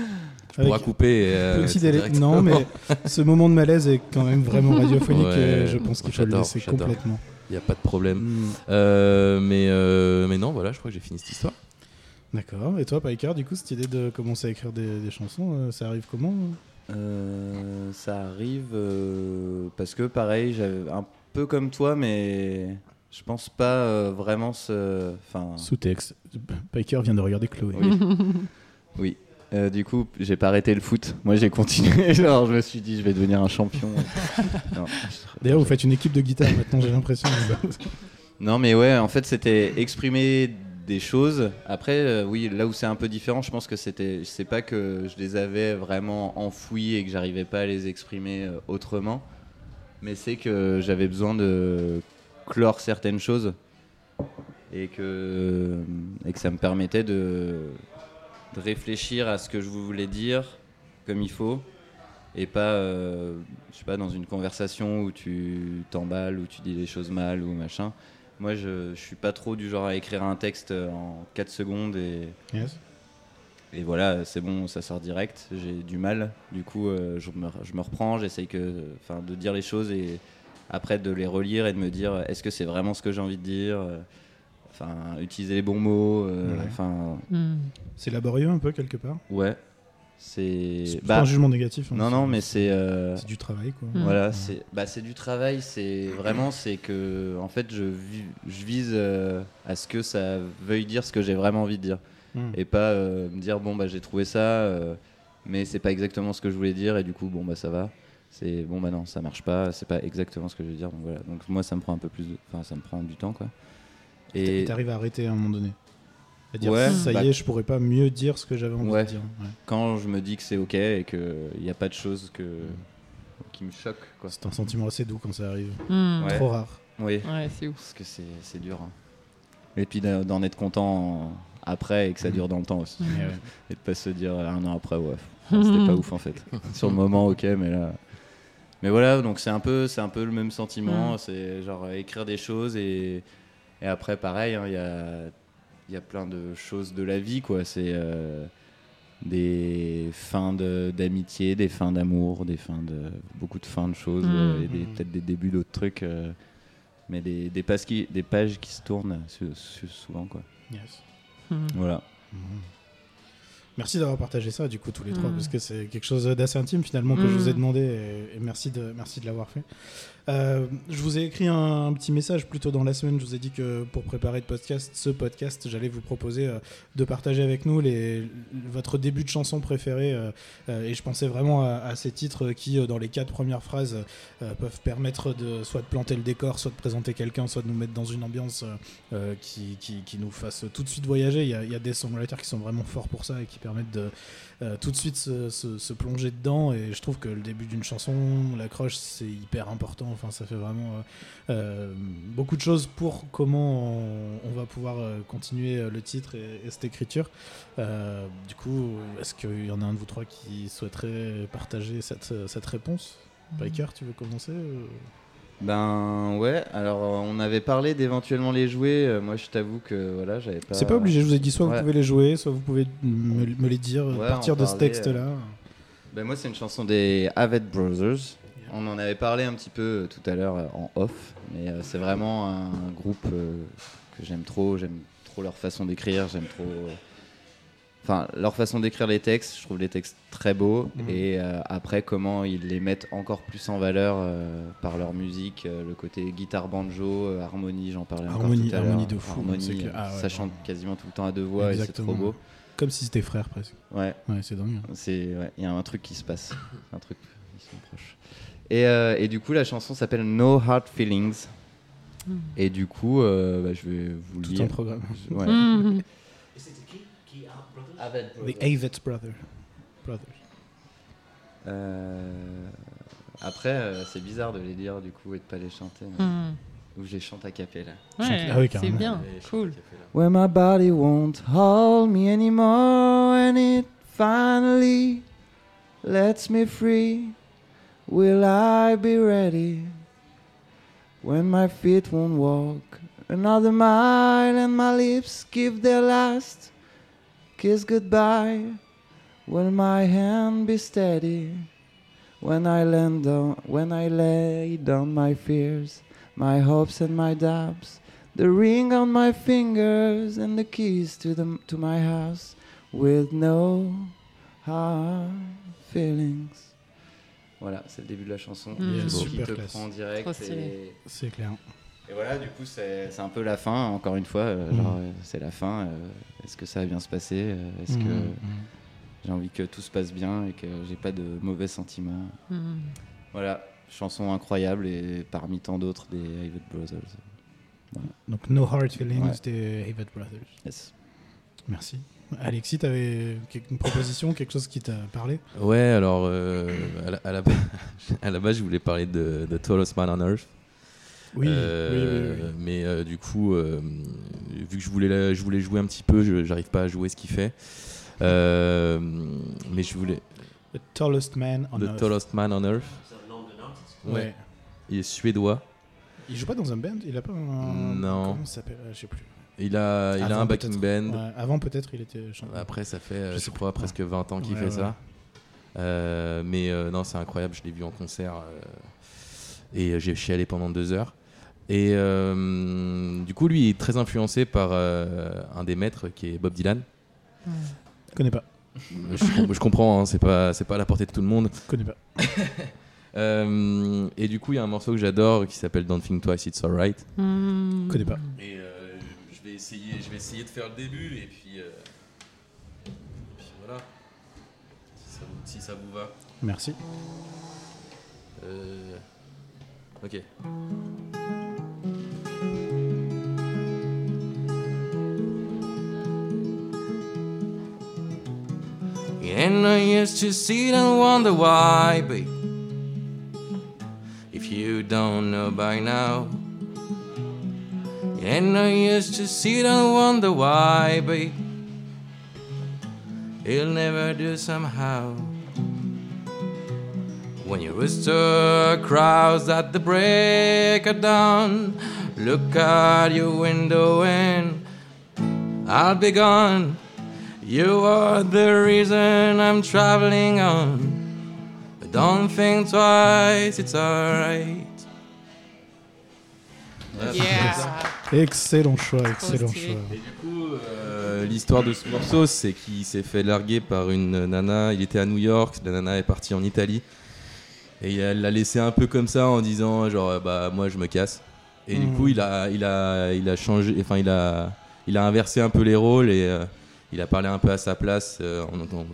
pourrais avec couper. euh, petit délai. Non, mais ce moment de malaise est quand même vraiment radiophonique. Ouais, et je pense qu'il faut le laisser complètement. Il n'y a pas de problème. Mm. Euh, mais, euh, mais non, voilà, je crois que j'ai fini cette histoire. D'accord. Et toi, Piker, du coup, cette idée de commencer à écrire des, des chansons, euh, ça arrive comment Euh, ça arrive euh, parce que pareil, j'avais un peu comme toi, mais je pense pas euh, vraiment ce. Enfin, Sous-texte. Piker vient de regarder Chloé. oui. oui. Euh, du coup, j'ai pas arrêté le foot. Moi, j'ai continué. Genre, je me suis dit, je vais devenir un champion. D'ailleurs, vous faites une équipe de guitare maintenant, j'ai l'impression. Non, mais ouais, en fait, c'était exprimer des choses. Après, euh, oui, là où c'est un peu différent, je pense que c'était, c'est pas que je les avais vraiment enfouis et que j'arrivais pas à les exprimer autrement, mais c'est que j'avais besoin de clore certaines choses et que, et que ça me permettait de, de réfléchir à ce que je voulais dire comme il faut et pas, euh, je sais pas, dans une conversation où tu t'emballes, où tu dis les choses mal ou machin Moi, je, je suis pas trop du genre à écrire un texte en 4 secondes et, Yes. et voilà, c'est bon, ça sort direct. J'ai du mal. Du coup, euh, je, me, je me reprends, j'essaye que, de dire les choses et après de les relire et de me dire est-ce que c'est vraiment ce que j'ai envie de dire euh, Enfin, utiliser les bons mots. euh, Ouais. Enfin, Hmm. C'est laborieux un peu quelque part. ouais. C'est. Bah, pas un jugement négatif. hein, non, c'est- non, mais c'est. euh, C'est du travail quoi. Mm. Voilà, Ouais. c'est bah, c'est du travail, c'est vraiment c'est que en fait je, vi- je vise euh, à ce que ça veuille dire ce que j'ai vraiment envie de dire Mm. et pas euh, me dire bon bah j'ai trouvé ça euh, mais c'est pas exactement ce que je voulais dire et du coup bon bah ça va. C'est bon bah non, ça marche pas, c'est pas exactement ce que je veux dire donc voilà. Donc moi ça me prend un peu plus de enfin ça me prend du temps quoi. Et t'arrives à arrêter à un moment donné? À dire Ouais, ça bah- y est, je pourrais pas mieux dire ce que j'avais envie Ouais. de dire. Ouais. quand je me dis que c'est OK et que il y a pas de choses que qui me choquent quoi. C'est un sentiment assez doux quand ça arrive. Hmm. Ouais. Trop rare. Oui. Ouais, c'est ouf. Parce que c'est c'est dur. hein. Et puis d'en être content après et que ça Mhm. dure dans le temps aussi. Et de pas se dire un an après, ouais, c'était pas ouf en fait. Sur le moment, ok, mais là. Mais voilà, donc c'est un peu, c'est un peu le même sentiment. Mhm. C'est genre écrire des choses et, et après pareil, hein, il y a, il y a plein de choses de la vie quoi. C'est euh, des fins de- d'amitié, des fins d'amour, des fins de beaucoup de fins de choses Mhm. euh, et Mhm. peut-être des débuts d'autres trucs. euh, mais des, des, pages qui, des pages qui se tournent su- su- souvent quoi. Yes. Voilà. Merci d'avoir partagé ça du coup tous les trois Mm. parce que c'est quelque chose d'assez intime finalement que je vous ai Mm. demandé et, et merci de merci de l'avoir fait. Euh, je vous ai écrit un, petit message plus tôt dans la semaine. Je vous ai dit que pour préparer le podcast, ce podcast, j'allais vous proposer euh, de partager avec nous votre début de chanson préféré. euh, et je pensais vraiment à, ces titres qui, dans les quatre premières phrases, peuvent permettre de soit de planter le décor, soit de présenter quelqu'un, soit de nous mettre dans une ambiance qui nous fasse tout de suite voyager. Il y a, il y a des songwriters qui sont vraiment forts pour ça et qui permettent de euh, tout de suite se, se- se plonger dedans. Et je trouve que le début d'une chanson, l'accroche, c'est hyper important. Enfin, ça fait vraiment euh, euh, beaucoup de choses pour comment on, on va pouvoir continuer le titre et, et cette écriture. Du coup, est-ce qu'il y en a un de vous trois qui souhaiterait partager cette, cette réponse? Biker, tu veux commencer Ben ouais, alors euh, on avait parlé d'éventuellement les jouer. euh, moi je t'avoue que voilà, j'avais pas. C'est pas obligé, je vous ai dit soit Ouais. vous pouvez les jouer, soit vous pouvez me, me les dire Ouais, à partir de ce texte-là. Ben moi c'est une chanson des Avett Brothers. On en avait parlé un petit peu euh, tout à l'heure euh, en off, mais euh, c'est vraiment un groupe euh, que j'aime trop. J'aime trop leur façon d'écrire, j'aime trop. Enfin, leur façon d'écrire les textes, je trouve les textes très beaux. Mhm. Et euh, après, comment ils les mettent encore plus en valeur euh, par leur musique, euh, le côté guitare banjo, euh, harmonie, j'en parlais encore Harmonie- tout à l'heure. harmonie de fou, Harmonie, que- ah ouais, ça ouais. chante quasiment tout le temps à deux voix et c'est trop beau. Comme si c'était frère presque. Ouais, Ouais, c'est dingue. hein. c'est ouais, il y a un truc qui se passe, un truc, ils sont proches. Et, euh, et du coup, la chanson s'appelle No Hard Feelings. Mm. Et du coup, euh, bah, je vais vous le Tout lire. un programme. Ouais. The Avett Brothers. Brothers. Euh, après, euh, c'est bizarre de les lire du coup et de pas les chanter. mais- Hmm. Ou je les chante à capella. Ouais, Ah oui, c'est bien, cool. When my body won't hold me anymore and it finally lets me free, will I be ready? When my feet won't walk another mile and my lips give their last kiss goodbye, will my hand be steady? When I land down, when I lay down my fears, my hopes and my doubts, the ring on my fingers and the keys to the to my house with no hard feelings. Voilà, c'est le début de la chanson. Mm. Yeah, qui super te classe. prend direct. Stylé. Et, C'est clair. Et voilà, du coup, c'est c'est un peu la fin, encore une fois. euh, Mm. genre, euh, c'est la fin. euh, Est-ce que ça va bien se passer Est-ce que Mhm, j'ai envie que tout se passe bien et que j'ai pas de mauvais sentiments. Voilà, chanson incroyable et parmi tant d'autres des Avett Brothers. Donc No Hard Feelings Ouais. des Brothers. Yes. Merci. Alexis, tu avais une proposition, quelque chose qui t'a parlé? Ouais, alors euh, à, la, à, la, à la base, je voulais parler de, de Tallest Man on Earth. Oui, Euh, oui, oui, oui. Mais euh, du coup, euh, vu que je voulais, la- je voulais jouer un petit peu, je j'arrive pas à jouer ce qu'il fait. Euh, mais je voulais. The Tallest Man on The Earth. Tallest Man on Earth. Ouais. Ouais. Il est suédois. Il joue pas dans un band? Il a pas un. Non. Comment ça s'appelle? Je sais plus. Il a, il a un backing band. Ouais, avant, peut-être, il était chanteur. Après, ça fait, Je je, sais crois, plus. presque 20 ans qu'il Ouais, fait ouais. ça. Euh, mais euh, non, c'est incroyable. Je l'ai vu en concert euh, et j'ai chialé pendant deux heures. Et euh, du coup, lui il est très influencé par euh, un des maîtres qui est Bob Dylan. Je connais pas. je, je comprends, hein, c'est pas, c'est pas à la portée de tout le monde. Je connais pas. Euh, et du coup, il y a un morceau que j'adore qui s'appelle Don't Think Twice, It's Alright. Je connais pas. Et euh, je, vais essayer, je vais essayer de faire le début et puis, euh, et puis voilà. Si ça, vous, si ça vous va. Merci. Euh, Ok. And I used to sit and wonder why, babe. If you don't know by now. And I used to sit and wonder why, babe. He'll never do somehow. When your rooster crows at the break of dawn, look out your window and I'll be gone. You are the reason I'm traveling on. But don't think twice, it's alright. Yeah. Excellent choix, excellent choix. Et du coup, euh, l'histoire de ce morceau, c'est qu'il s'est fait larguer par une nana. Il était à New York, la nana est partie en Italie. Et elle l'a laissé un peu comme ça en disant genre euh, bah moi je me casse. Et du Mhm. coup il a il a il a changé, enfin il a il a inversé un peu les rôles et euh, il a parlé un peu à sa place, euh, en, en-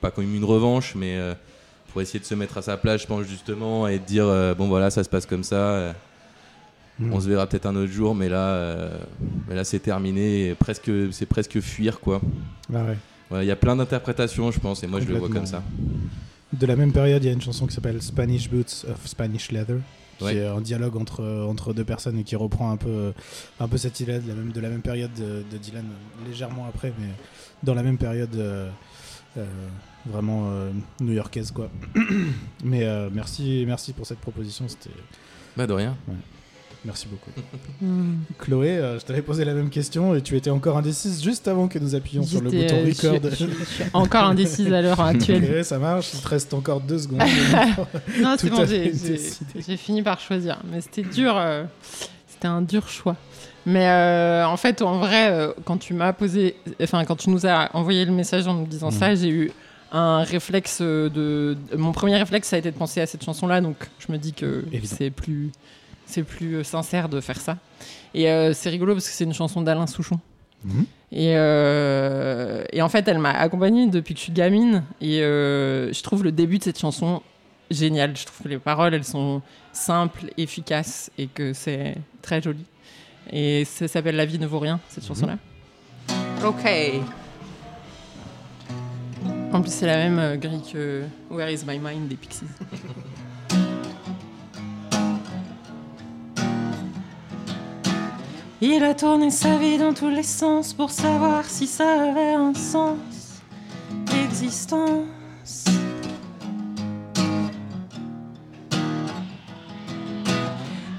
pas comme une revanche, mais euh, pour essayer de se mettre à sa place, je pense justement et de dire euh, bon voilà ça se passe comme ça. euh, Mm. on se verra peut-être un autre jour, mais là, mais là c'est terminé. et presque, c'est presque fuir quoi. Ah ouais. Voilà, Il y a plein d'interprétations, je pense, et moi je le vois comme ça. De la même période, il y a une chanson qui s'appelle Spanish Boots of Spanish Leather, qui Ouais. est un dialogue entre, entre deux personnes et qui reprend un peu, un peu cette idée de la même, de la même période de, de Dylan, euh, légèrement après, mais dans la même période euh, euh, vraiment euh, new-yorkaise. quoi. mais euh, merci, merci pour cette proposition, c'était... Bah de rien. Merci beaucoup. Hmm. Chloé, euh, je t'avais posé la même question et tu étais encore indécise juste avant que nous appuyions sur le bouton euh, je- record. je- je suis encore indécise à l'heure actuelle. Ça marche, il te reste encore deux secondes. Non, c'est bon, j'ai- fini par choisir. Mais c'était dur. euh, c'était un dur choix. Mais euh, en fait, en vrai, quand tu m'as posé, enfin, quand tu nous as envoyé le message en nous disant Mhm. ça, j'ai eu un réflexe de. Mon premier réflexe, ça a été de penser à cette chanson-là. Donc, je me dis que c'est plus, c'est plus euh, sincère de faire ça. Et euh, c'est rigolo parce que c'est une chanson d'Alain Souchon. Mhm. Et, euh, et en fait, elle m'a accompagnée depuis que je suis gamine. Et euh, je trouve le début de cette chanson génial. Je trouve que les paroles, elles sont simples, efficaces et que c'est très joli. Et ça s'appelle La vie ne vaut rien, cette chanson-là. Ok. En plus, c'est la même grille que Where is my mind des Pixies. Il a tourné sa vie dans tous les sens pour savoir si ça avait un sens. L'existence.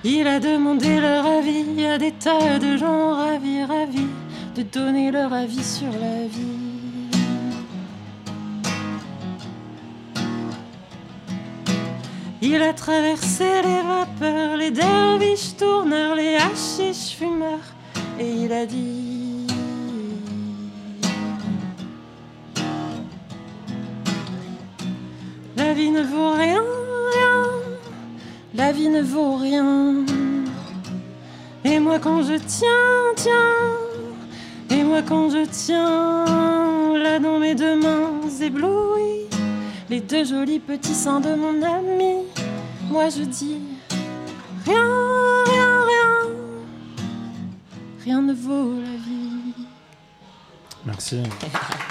Il a demandé leur avis à des tas de gens ravis, ravis de donner leur avis sur la vie. Il a traversé les vapeurs, les derviches tourneurs, les hachiches fumeurs, et il a dit. La vie ne vaut rien, rien. La vie ne vaut rien. Et moi quand je tiens, tiens. Et moi quand je tiens là dans mes deux mains éblouies, les deux jolis petits seins de mon ami, moi je dis rien, rien, rien. Rien ne vaut la vie. Merci.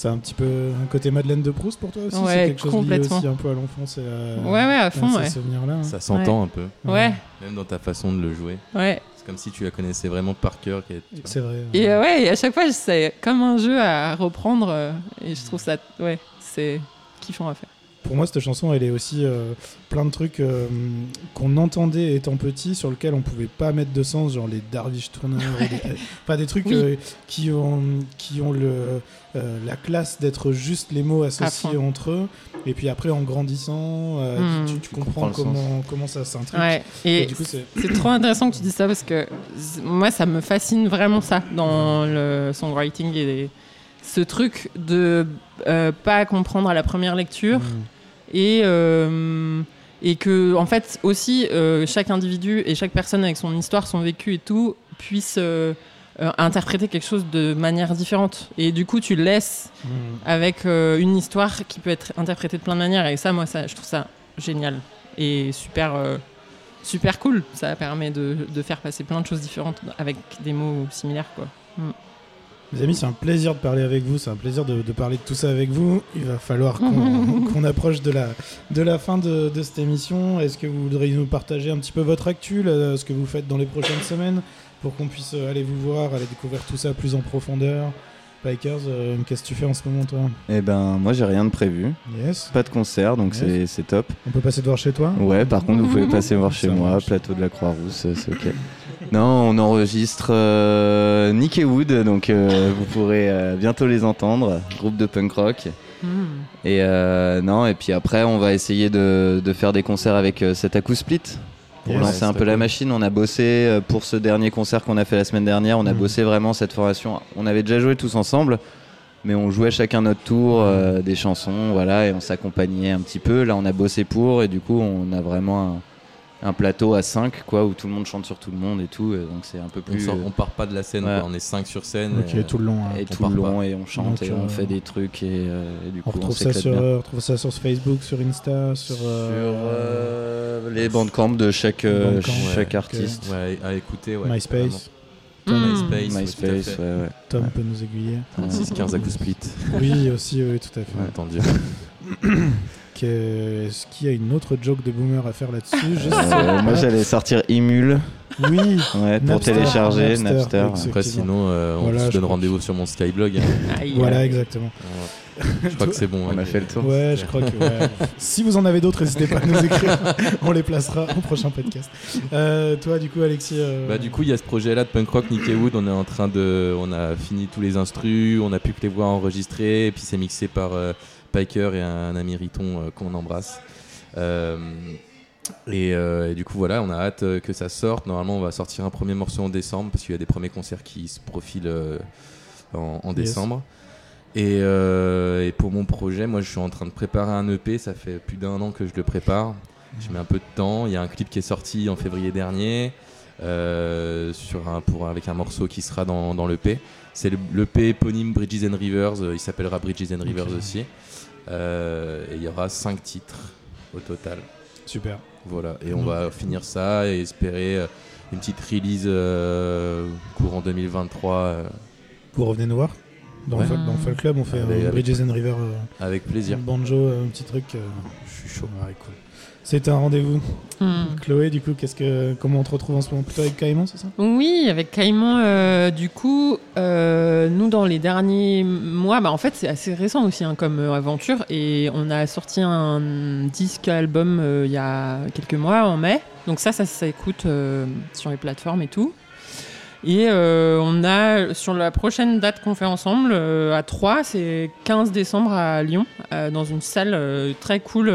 C'est un petit peu un côté Madeleine de Proust pour toi aussi Ouais, C'est quelque chose lié complètement. aussi un peu à l'enfance et à, Ouais, ouais, à fond, à ouais. ces souvenirs-là. hein. Ça s'entend un peu, Ouais, même dans ta façon de le jouer. ouais. C'est comme si tu la connaissais vraiment par cœur. C'est vrai. Et euh, ouais, et à chaque fois, c'est comme un jeu à reprendre. euh, et je trouve ça, ouais, c'est kiffant à faire. Pour moi, cette chanson, elle est aussi euh, plein de trucs euh, qu'on entendait étant petit, sur lesquels on pouvait pas mettre de sens, genre les Darvish Turner, ou des, pas des trucs Oui. euh, qui ont, qui ont le, euh, la classe d'être juste les mots associés entre eux. Et puis après, en grandissant, euh, Hmm. tu, tu Tu comprends, comment, comment ça s'intrigue. Ouais. Et, Et du coup, c'est trop intéressant que tu dises ça parce que moi, ça me fascine vraiment ça dans le songwriting et ce truc de euh, pas comprendre à la première lecture Hmm. et euh, et que en fait aussi euh, chaque individu et chaque personne avec son histoire, son vécu et tout puisse euh, interpréter quelque chose de manière différente. Et du coup tu le laisses Hmm. avec une histoire qui peut être interprétée de plein de manières. Et ça moi ça je trouve ça génial et super super cool. Ça permet de, de faire passer plein de choses différentes avec des mots similaires quoi Les amis, c'est un plaisir de parler avec vous, c'est un plaisir de, de parler de tout ça avec vous. Il va falloir qu'on approche de la, de la fin de, de cette émission. Est-ce que vous voudriez nous partager un petit peu votre actu, là, ce que vous faites dans les prochaines semaines, pour qu'on puisse euh, aller vous voir, aller découvrir tout ça plus en profondeur? Bikers, euh, qu'est-ce que tu fais en ce moment, toi? Eh ben, moi, j'ai rien de prévu. Yes. Pas de concert, donc Yes. c'est- c'est top. On peut passer te voir chez toi? Ouais, par contre, vous pouvez passer me voir chez Ça moi, marche. plateau de la Croix-Rousse, euh, c'est ok. Non, on enregistre euh, Nick et Wood, donc euh, vous pourrez euh, bientôt les entendre, groupe de punk rock. Et euh, non, et puis après, on va essayer de, de faire des concerts avec euh, cet Split pour Yes. lancer un peu la machine. On a bossé euh, pour ce dernier concert qu'on a fait la semaine dernière. On a Mhm. bossé vraiment cette formation. On avait déjà joué tous ensemble, mais on jouait chacun notre tour euh, des chansons, voilà, et on s'accompagnait un petit peu. Là, on a bossé pour, et du coup, on a vraiment un, un plateau à 5 quoi, où tout le monde chante sur tout le monde et tout. et donc c'est un peu On, plus. sort- euh, on part pas de la scène, Ouais. quoi. on est 5 sur scène. Ok, et, euh, tout le long. hein. et on tout le long pas. et on chante Donc, et on euh, fait des trucs et, euh, et du coup On retrouve, ça s'éclate sur, bien. on retrouve ça sur Facebook, sur Insta, sur, Sur euh, les bandcamps de chaque, euh, Bandcamp, chaque ouais, artiste. Ouais, à écouter, ouais. MySpace. vraiment. Mm. MySpace, ouais, MySpace, ouais, ouais. Tom peut nous aiguiller. 3615 à coup split. Oui, aussi, oui, tout à fait. Ouais, Que- Est-ce qu'il y a une autre joke de boomer à faire là-dessus Je sais Euh, moi j'allais sortir Emule Oui, ouais, pour Napster, télécharger Napster, Napster. Après, sinon, euh, on Voilà, se je donne crois rendez-vous sur mon Skyblog. hein. Aïe. voilà, exactement. Je crois que c'est bon. On ouais. a fait le tour. Ouais, je crois que. ouais. si vous en avez d'autres, n'hésitez pas à nous écrire. On les placera au prochain podcast. Euh, toi, du coup, Alexis. euh, Bah, du coup, il y a ce projet-là de punk rock Nick et Wood. On est en train de, on a fini tous les instrus, on a pu que les voix enregistrées, et puis c'est mixé par euh, Piker et un, ami Riton euh, qu'on embrasse. Euh, et, euh, et du coup, voilà, on a hâte euh, que ça sorte. Normalement, on va sortir un premier morceau en décembre parce qu'il y a des premiers concerts qui se profilent euh, en, en Yes. décembre. Et, et pour mon projet, moi, je suis en train de préparer un EP. Ça fait plus d'un an que je le prépare. Je mets un peu de temps. Il y a un clip qui est sorti en février dernier. sur un, pour, avec un morceau qui sera dans, dans l'EP. C'est le- l'EP éponyme Bridges and Rivers, il s'appellera Bridges and Rivers aussi. Euh, et il y aura 5 titres au total. Super. Voilà, et on va finir ça et espérer euh, une petite release euh, courant 2023 euh, Vous revenez nous voir dans, Ouais. le, Folk- dans le Folk Club, on fait Avec- un avec- Bridges and River, avec plaisir. banjo, un petit truc. Je suis chaud. ouais, cool. C'est un rendez-vous. Hmm. Chloé, du coup, qu'est-ce que, comment on te retrouve en ce moment Plutôt avec Caïman, c'est ça Oui, avec Caïman, euh, du coup, euh, nous dans les derniers mois, bah en fait c'est assez récent aussi hein, comme euh, aventure et on a sorti un disque album il y a quelques mois en mai. Donc ça, ça s'écoute sur les plateformes et tout. Et on a sur la prochaine date qu'on fait ensemble à 3, c'est 15 décembre à Lyon, dans une salle très cool,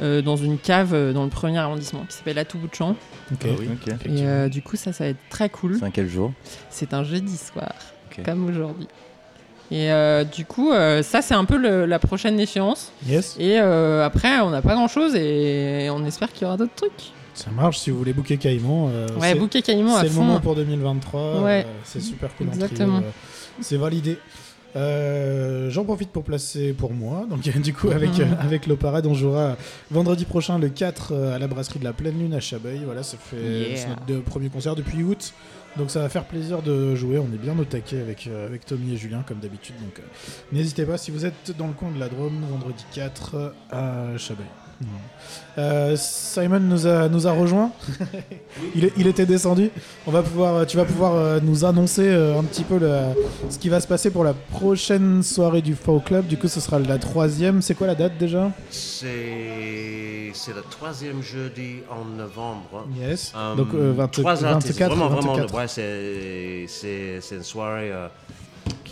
euh, dans une cave euh, dans le premier arrondissement qui s'appelle À tout bout de champ. Ok. Ah oui. Ok. Et euh, du coup, ça, ça va être très cool. C'est un quel jour? C'est un jeudi soir, comme aujourd'hui. Et euh, du coup, euh, ça, c'est un peu le- la prochaine échéance. Yes, Et euh, après, on n'a pas grand-chose et on espère qu'il y aura d'autres trucs. ça marche. Si vous voulez booker Caïman, euh, Ouais, bouquet Caïman à c'est le fond. moment pour 2023. Ouais. euh, c'est super cool. en Exactement. euh, c'est validé. Euh, J'en profite pour placer pour moi. Donc, du coup, avec, Mhm. euh, avec on jouera vendredi prochain, le 4, euh, à la brasserie de la Pleine Lune à Chabeuil. Voilà, ça fait Yeah. c'est notre deux premiers concerts depuis août. Donc, ça va faire plaisir de jouer. On est bien au taquet avec, euh, avec Tommy et Julien, comme d'habitude. Donc, euh, n'hésitez pas si vous êtes dans le coin de la Drôme, vendredi 4 à Chabeuil. Euh, Simon nous a, nous a rejoint. il, était descendu. On va pouvoir, tu vas pouvoir euh, nous annoncer euh, un petit peu le- ce qui va se passer pour la prochaine soirée du Folk Club. Du coup, ce sera la troisième. C'est quoi la date déjà? C'est le troisième jeudi en novembre. Yes. Donc euh, 20 trois artistes, 24, vraiment, vraiment, 24. ouais, c'est- une soirée euh,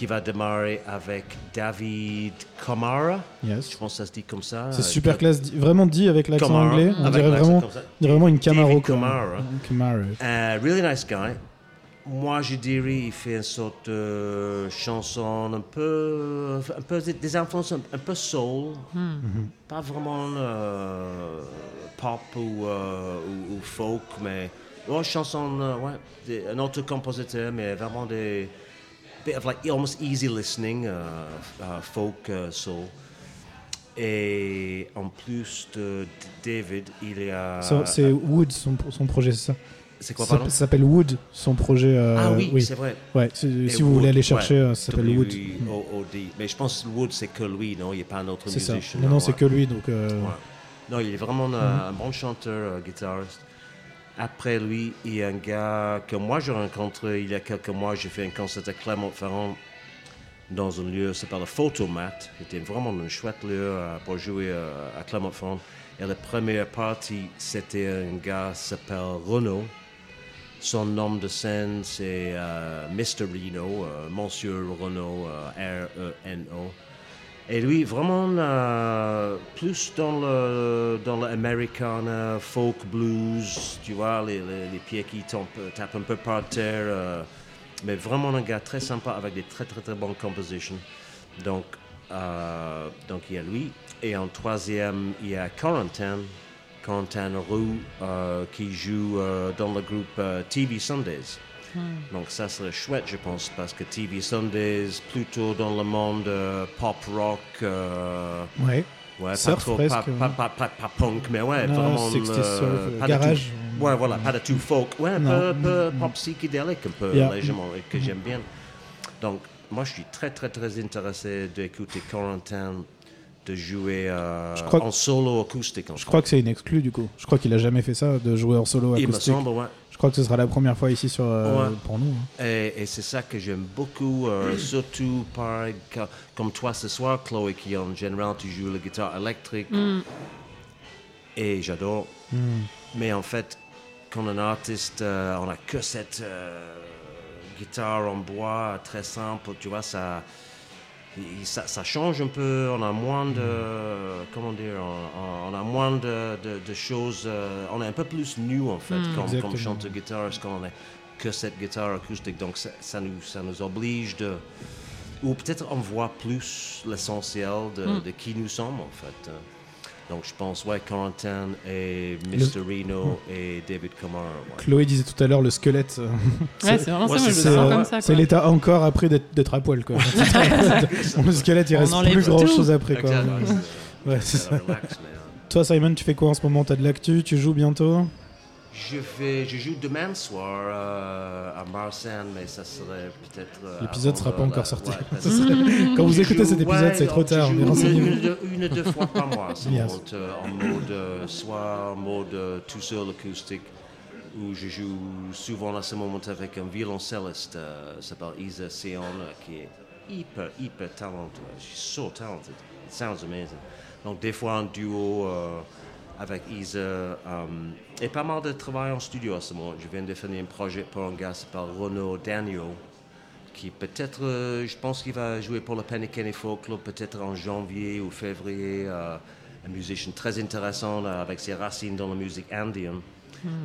qui va démarrer avec David Kamara. Je Yes. pense que ça se dit comme ça. C'est Euh, super classe, vraiment dit avec l'accent Kamara, anglais. On dirait vraiment, vraiment une Camaro. Kamara. Camaro. Uh, really nice guy. Moi, je dirais, il fait une sorte de chanson un peu, un peu des influences un, un peu soul, pas vraiment euh, pop ou, euh, ou, ou folk, mais ouais, chanson, ouais, des- un autre compositeur, mais vraiment des bit of like almost easy listening, uh, uh, folk uh, soul. Et en plus de David, il y a. C'est Wood, son, son projet, c'est ça? C'est quoi, Ça pardon? Ça s'appelle Wood, son projet. euh, Ah oui, c'est vrai. Ouais, si vous voulez Wood, aller chercher, ouais. euh, ça s'appelle Wood. W-O-O-D. Mais je pense que Wood, c'est que lui, non? Il n'y a pas un autre musicien. Non, non, ouais. c'est que lui, donc. euh. Non, il est vraiment Mhm. un, un bon chanteur, euh, guitariste. Après lui, il y a un gars que moi j'ai rencontré il y a quelques mois. J'ai fait un concert à Clermont-Ferrand dans un lieu qui s'appelle le Photomat. C'était vraiment un chouette lieu euh, pour jouer euh, à Clermont-Ferrand. Et la première partie, c'était un gars qui s'appelle Renaud. Son nom de scène, c'est euh, Mr. Reno, euh, Monsieur Renault, euh, R-E-N-O. Et lui, vraiment euh, plus dans le dans l'Americana, folk blues, tu vois, les, les, pieds qui tombent, tapent un peu par terre. euh, mais vraiment un gars très sympa avec des très très très bonnes compositions. Donc, euh, donc il y a lui. Et en troisième, il y a Corentin, Corentin Roux, euh, qui joue euh, dans le groupe euh, TV Sundays. Donc ça serait chouette, je pense, parce que TV Sundays, plutôt dans le monde euh, pop rock, euh, Ouais. ouais, Surf pas, trop, presque, pas, ouais. pas, pas, pas- pas punk, mais ouais, Non, vraiment 60s le- surf, euh, pas de garage. tout- ouais, voilà, pas de tout folk, ouais, un peu, peu pop psychédélique, un peu Yeah. légèrement, et que j'aime bien. Donc, moi, je suis très, très, très intéressé d'écouter Corentin, de jouer euh, en solo acoustique. En Je crois que c'est une exclue du coup. Je crois qu'il a jamais fait ça, de jouer en solo Il me acoustique. semble, ouais. Je crois que ce sera la première fois ici sur, euh, Ouais. pour nous. hein. Et, et c'est ça que j'aime beaucoup, euh, surtout par, comme toi ce soir, Chloé, qui en général tu joues la guitare électrique. Et j'adore. Mais en fait, quand un artiste, euh, on a que cette euh, guitare en bois très simple, tu vois, ça, ça, ça change un peu. On a moins de, comment dire, on, on a moins de, de- de choses. euh, on est un peu plus nu en fait, comme, Exactement. comme chanteur guitariste, quand on a que cette guitare acoustique. Donc ça, ça nous, ça nous oblige de, ou peut-être on voit plus l'essentiel de, de qui nous sommes en fait. Donc je pense, ouais, Corentin et Mr. Reno et David Kamara. ouais. Chloé disait tout à l'heure le squelette. euh, Ouais, c'est vraiment Ouais, ça, c'est l'état encore après d'être à poil. Quoi. le squelette, il On reste plus grand tout. chose après. Quoi. Ouais, c'est- c'est ça. relax, euh, Toi, Simon, tu fais quoi en ce moment? T'as de l'actu Tu joues bientôt? Je, joue demain soir euh, à Marsanne, mais ça serait peut-être. euh, L'épisode avant sera pas encore sorti. ouais, que- Quand vous écoutez joue- cet épisode, ouais, c'est trop je tard. Une, une, deux- une, deux fois par mois, c'est Yes. euh, en mode euh, soit en mode euh, tout seul acoustique, où je joue souvent à ce moment avec un violoncelliste, euh, s'appelle Isa Sion, euh, qui est hyper, hyper talentueux. She's so talented. It sounds amazing. Donc des fois en duo euh, avec Isa, euh, et pas mal de travail en studio à ce moment. Je viens de finir un projet pour un gars s'appelle Renaud Daniel, qui peut-être, euh, je pense qu'il va jouer pour le Penny Folk Club peut-être en janvier ou février. euh, un musicien très intéressant avec ses racines dans la musique indienne,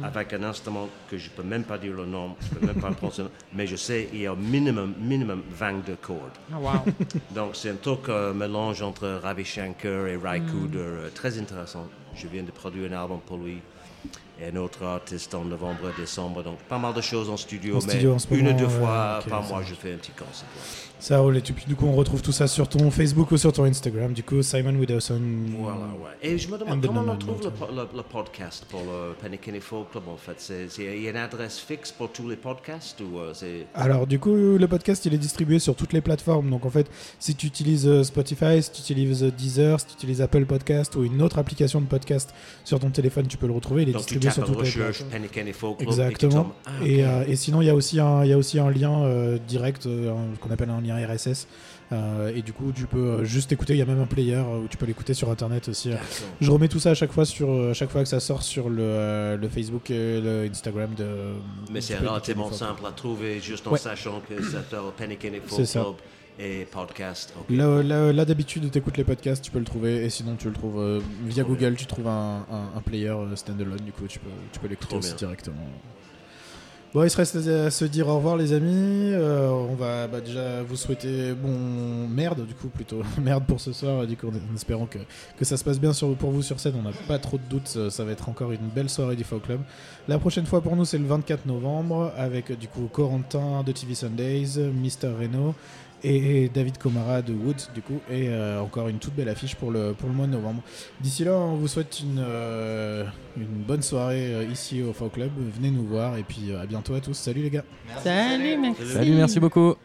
avec un instrument que je peux même pas dire le nom, je peux même pas le prononcer, mais je sais il y a au minimum, minimum 22 cordes. Ah, wow. Donc c'est un truc euh, mélange entre Ravi Shankar et Rai Cooder, euh, très intéressant. Je viens de produire un album pour lui. et un autre artiste en novembre et décembre. Donc pas mal de choses en studio, En mais studio en ce une ou deux fois par mois, je fais un petit concert. Ça roule. Et puis, du coup, on retrouve tout ça sur ton Facebook ou sur ton Instagram. Du coup, Simon Widowson. Voilà, ouais. Et je me And demande the comment on trouve le, podcast pour le Panic and Folk Club en fait? Il y a une adresse fixe pour tous les podcasts ou euh, c'est. Alors du coup, le podcast, il est distribué sur toutes les plateformes. Donc en fait, si tu utilises euh, Spotify, si tu utilises euh, Deezer, si tu utilises Apple Podcast ou une autre application de podcast sur ton téléphone, tu peux le retrouver. Il est Donc tu distribué tapes sur toutes les plateformes. Panic Folk Club. Exactement. Et, tu Ah, Et, euh, sinon, il y a aussi un, il y a aussi un lien euh, direct, euh, qu'on appelle un lien RSS. Euh, et du coup, tu peux euh, juste écouter. Il y a même un player euh, où tu peux l'écouter sur Internet aussi. Je remets tout ça à chaque fois sur chaque fois que ça sort sur le, le Facebook et le Instagram de. Mais c'est relativement simple à trouver juste en Ouais. sachant que ça s'appelle Panic ça. Club et podcast. Là, là, là, d'habitude, tu écoutes les podcasts, tu peux le trouver, et sinon tu le trouves euh, via Trop Google, tu trouves un, un- un player standalone, du coup tu peux, tu peux l'écouter directement. Bon, il se reste à se dire au revoir les amis. Euh, on va bah, déjà vous souhaiter bon merde du coup plutôt merde pour ce soir. Du coup, en, espérant que, ça se passe bien pour vous sur scène. On n'a pas trop de doutes. Ça, va être encore une belle soirée du Folk Club. La prochaine fois pour nous c'est le 24 novembre avec du coup Corentin de TV Sundays, Mister Reno et David Comara de Wood du coup et euh, encore une toute belle affiche pour le, pour le mois de novembre. D'ici là on vous souhaite une, euh, une bonne soirée euh, ici au Folk Club. Venez nous voir et puis euh, à bientôt à tous. Salut les gars. Salut, merci. Salut, merci beaucoup.